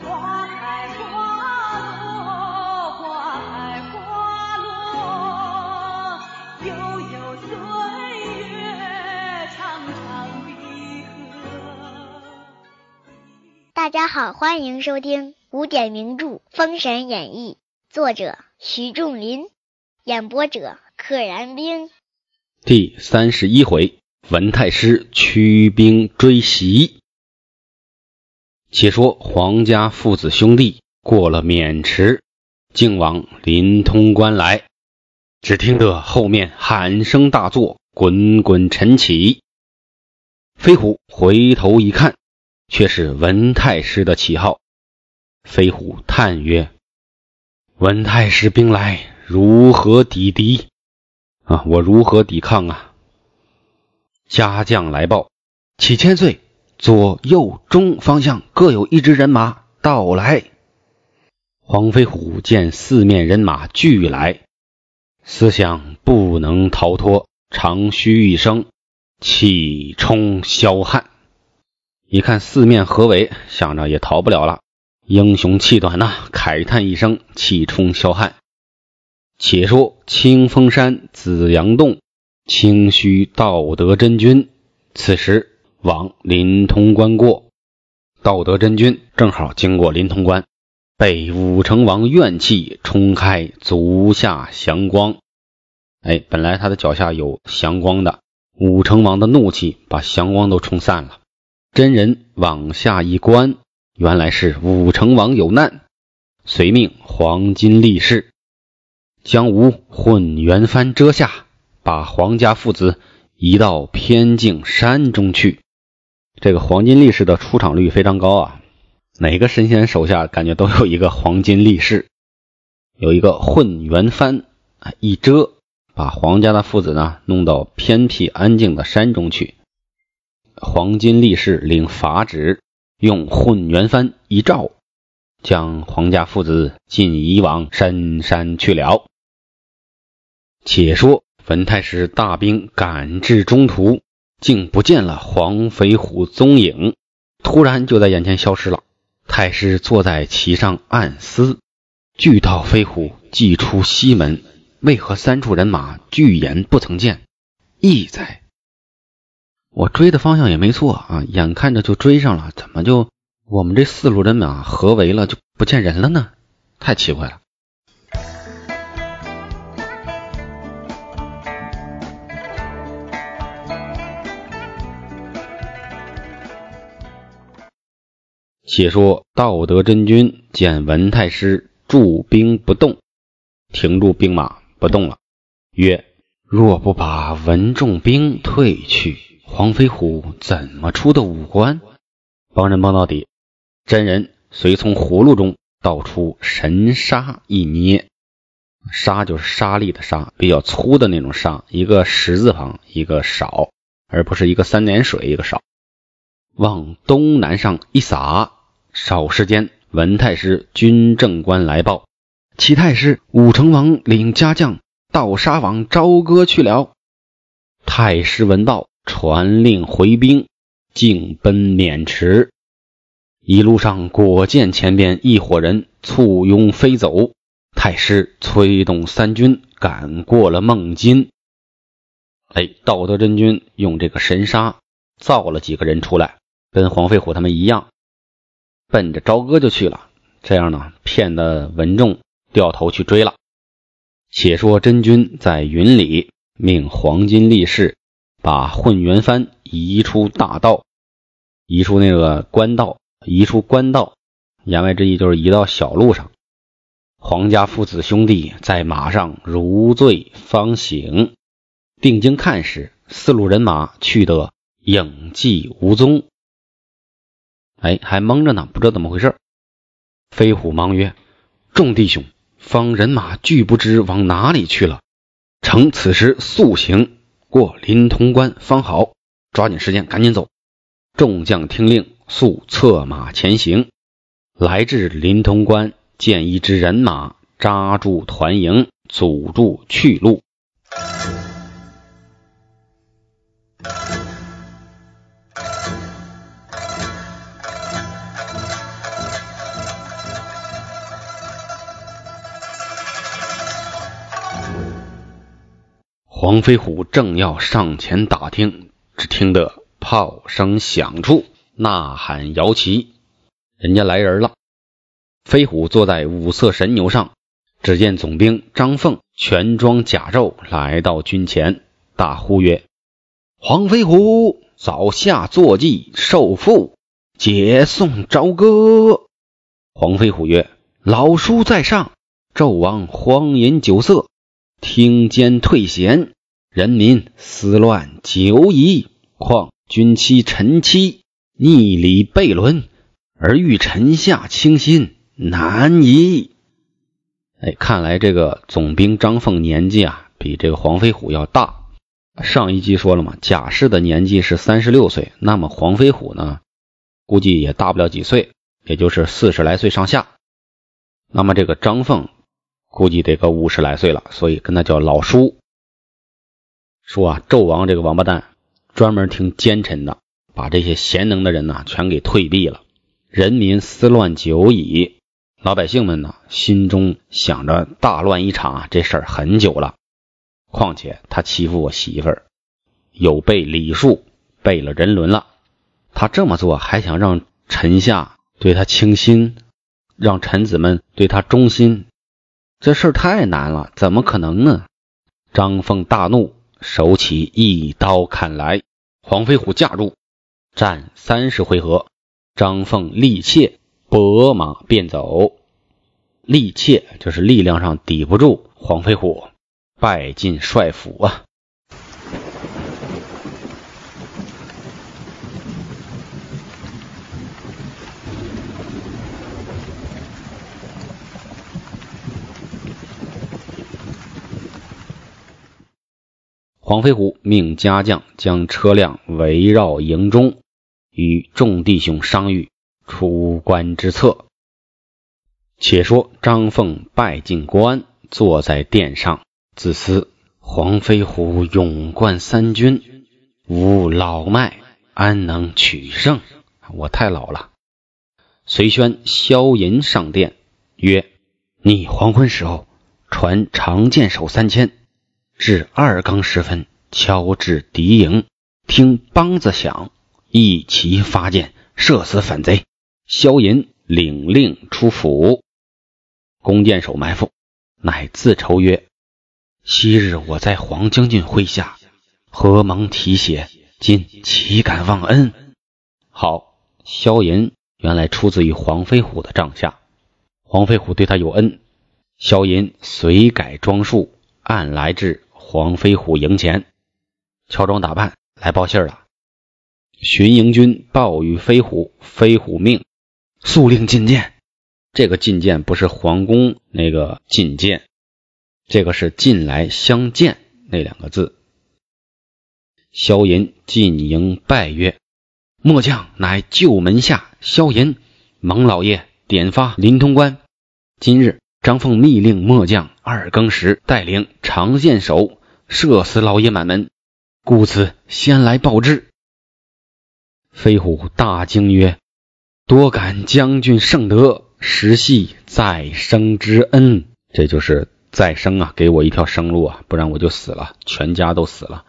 花开花落，花开花落，悠悠岁月，长长的河大家好，欢迎收听古典名著《封神演义》，作者徐仲林，演播者可燃冰。第三十一回，文太师驱兵追袭。且说黄家父子兄弟过了渑池，竟往临潼关来。只听得后面喊声大作，滚滚尘起。飞虎回头一看，却是文太师的旗号。飞虎叹曰：“文太师兵来，如何抵敌？啊，我如何抵抗啊？”家将来报：“启千岁，左右中方向各有一支人马到来。”黄飞虎见四面人马俱来，思想不能逃脱，长吁一声，气冲霄汉。一看四面合围，想着也逃不了了，英雄气短呐，慨叹一声，气冲霄汉。且说清风山紫阳洞。清虚道德真君此时往临潼关过，道德真君正好经过临潼关，被武成王怨气冲开足下祥光。哎，本来他的脚下有祥光的，武成王的怒气把祥光都冲散了。真人往下一观，原来是武成王有难，遂命黄金力士将吴混元幡遮下。把黄家父子移到偏境山中去。这个黄金力士的出场率非常高啊！哪个神仙手下感觉都有一个黄金力士，有一个混元幡，一遮把黄家的父子呢弄到偏僻安静的山中去。黄金力士领法旨，用混元幡一照，将黄家父子尽移往深山去了。且说。文太师大兵赶至中途，竟不见了黄飞虎踪影，突然就在眼前消失了。太师坐在旗上暗思：巨道飞虎既出西门，为何三处人马拒言不曾见？意在，我追的方向也没错啊，眼看着就追上了，怎么就我们这四路人马合围了就不见人了呢？太奇怪了。且说道德真君见文太师驻兵不动，停住兵马不动了，曰：“若不把文重兵退去，黄飞虎怎么出的武关？帮人帮到底。”真人遂从葫芦中倒出神沙一捏，沙就是沙粒的沙，比较粗的那种沙，一个十字旁，一个少，而不是一个三点水一个少，往东南上一撒。少时间，文太师军政官来报：齐太师武成王领家将到沙王朝歌去了。太师闻报，传令回兵，径奔渑池。一路上果见前边一伙人簇拥飞走，太师催动三军赶过了孟津。哎，道德真君用这个神杀造了几个人出来，跟黄飞虎他们一样。奔着朝歌就去了，这样呢，骗得文仲掉头去追了。且说真君在云里命黄金力士把混元幡移出大道，移出那个官道，移出官道，言外之意就是移到小路上。黄家父子兄弟在马上如醉方醒，定睛看时，四路人马去得影迹无踪。哎，还蒙着呢，不知道怎么回事。飞虎忙曰：“众弟兄，方人马俱不知往哪里去了，乘此时速行过临潼关方好，抓紧时间赶紧走。”众将听令，速策马前行。来至临潼关，见一支人马扎住团营，阻住去路。黄飞虎正要上前打听，只听得炮声响处，呐喊摇旗，人家来人了。飞虎坐在五色神牛上，只见总兵张凤全装甲胄来到军前，大呼曰：“黄飞虎，早下坐骑，受缚，解送朝歌。”黄飞虎曰：“老叔在上，纣王荒淫酒色。”听奸退贤，人民思乱久矣。况君妻臣妻逆礼悖伦，而欲臣下倾心，难矣。哎，看来这个总兵张凤年纪啊，比这个黄飞虎要大。上一集说了嘛，贾氏的年纪是三十六岁，那么黄飞虎呢，估计也大不了几岁，也就是四十来岁上下。那么这个张凤。估计得个五十来岁了，所以跟他叫老叔。说啊，纣王这个王八蛋专门听奸臣的，把这些贤能的人呢全给退避了。人民思乱久矣，老百姓们呢心中想着大乱一场啊，这事儿很久了。况且他欺负我媳妇儿，有悖礼数，背了人伦了。他这么做还想让臣下对他倾心，让臣子们对他忠心。这事儿太难了，怎么可能呢？张凤大怒，手起一刀砍来。黄飞虎架住，战三十回合，张凤力怯，拨马便走。力怯就是力量上抵不住黄飞虎，败进帅府啊。黄飞虎命家将将车辆围绕营中，与众弟兄商议出关之策。且说张凤拜进国安，坐在殿上，自思：黄飞虎勇冠三军，吾老迈，安能取胜？我太老了。随宣萧寅上殿，曰：“你黄昏时候传长剑手三千。”至二更时分，敲至敌营，听梆子响，一齐发箭，射死反贼。萧银领令出府，弓箭手埋伏，乃自筹曰：“昔日我在黄将军麾下，何蒙提携，今岂敢忘恩？”好，萧银原来出自于黄飞虎的帐下，黄飞虎对他有恩，萧银随改装束，暗来至。黄飞虎营前，乔装打扮来报信了。巡营军报与飞虎，飞虎命速令进谏。这个进谏不是皇宫那个进谏，这个是进来相见那两个字。萧寅进营拜曰：“末将乃旧门下萧寅，蒙老爷点发临潼关。今日张凤密令末将二更时带领长剑手。”射死老爷满门，故此先来报之。飞虎大惊曰：“多感将军圣德，实系再生之恩。这就是再生啊，给我一条生路啊，不然我就死了，全家都死了。”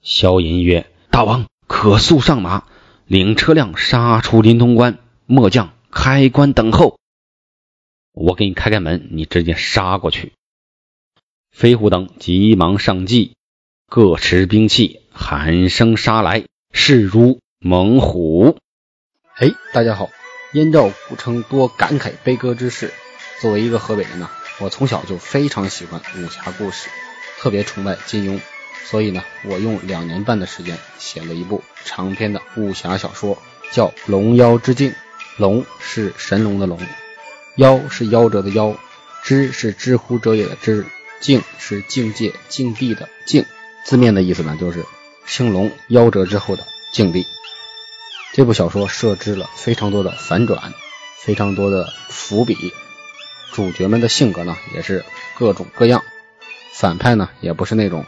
萧寅曰：“大王可速上马，领车辆杀出临潼关，末将开关等候。我给你开开门，你直接杀过去。”飞虎等急忙上计，各持兵器，喊声杀来，势如猛虎。哎，大家好！燕赵古称多感慨悲歌之事。作为一个河北人呢，我从小就非常喜欢武侠故事，特别崇拜金庸。所以呢，我用两年半的时间写了一部长篇的武侠小说，叫《龙妖之境》。龙是神龙的龙，妖是夭折的夭，知是知乎者也的知。境是境界、境地的境，字面的意思呢，就是青龙夭折之后的境地。这部小说设置了非常多的反转，非常多的伏笔，主角们的性格呢也是各种各样，反派呢也不是那种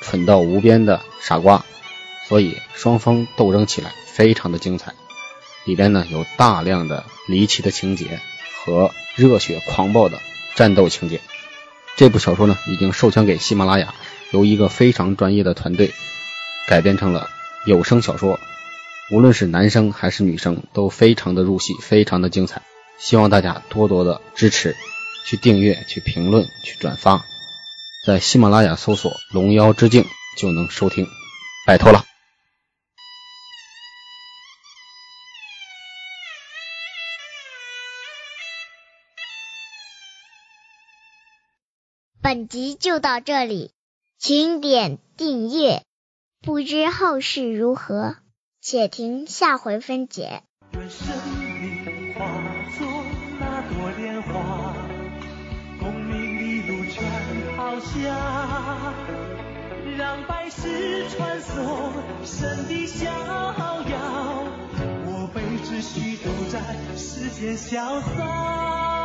蠢到无边的傻瓜，所以双方斗争起来非常的精彩。里边呢有大量的离奇的情节和热血狂暴的战斗情节。这部小说呢，已经授权给喜马拉雅，由一个非常专业的团队改编成了有声小说，无论是男生还是女生都非常的入戏，非常的精彩。希望大家多多的支持，去订阅、去评论、去转发，在喜马拉雅搜索“龙妖之境”就能收听，拜托了。本集就到这里，请点订阅。不知后事如何，且听下回分解。愿生命化作那朵莲花，功名利禄全抛下，让百世穿梭神的逍遥。我辈只需都在世间潇洒。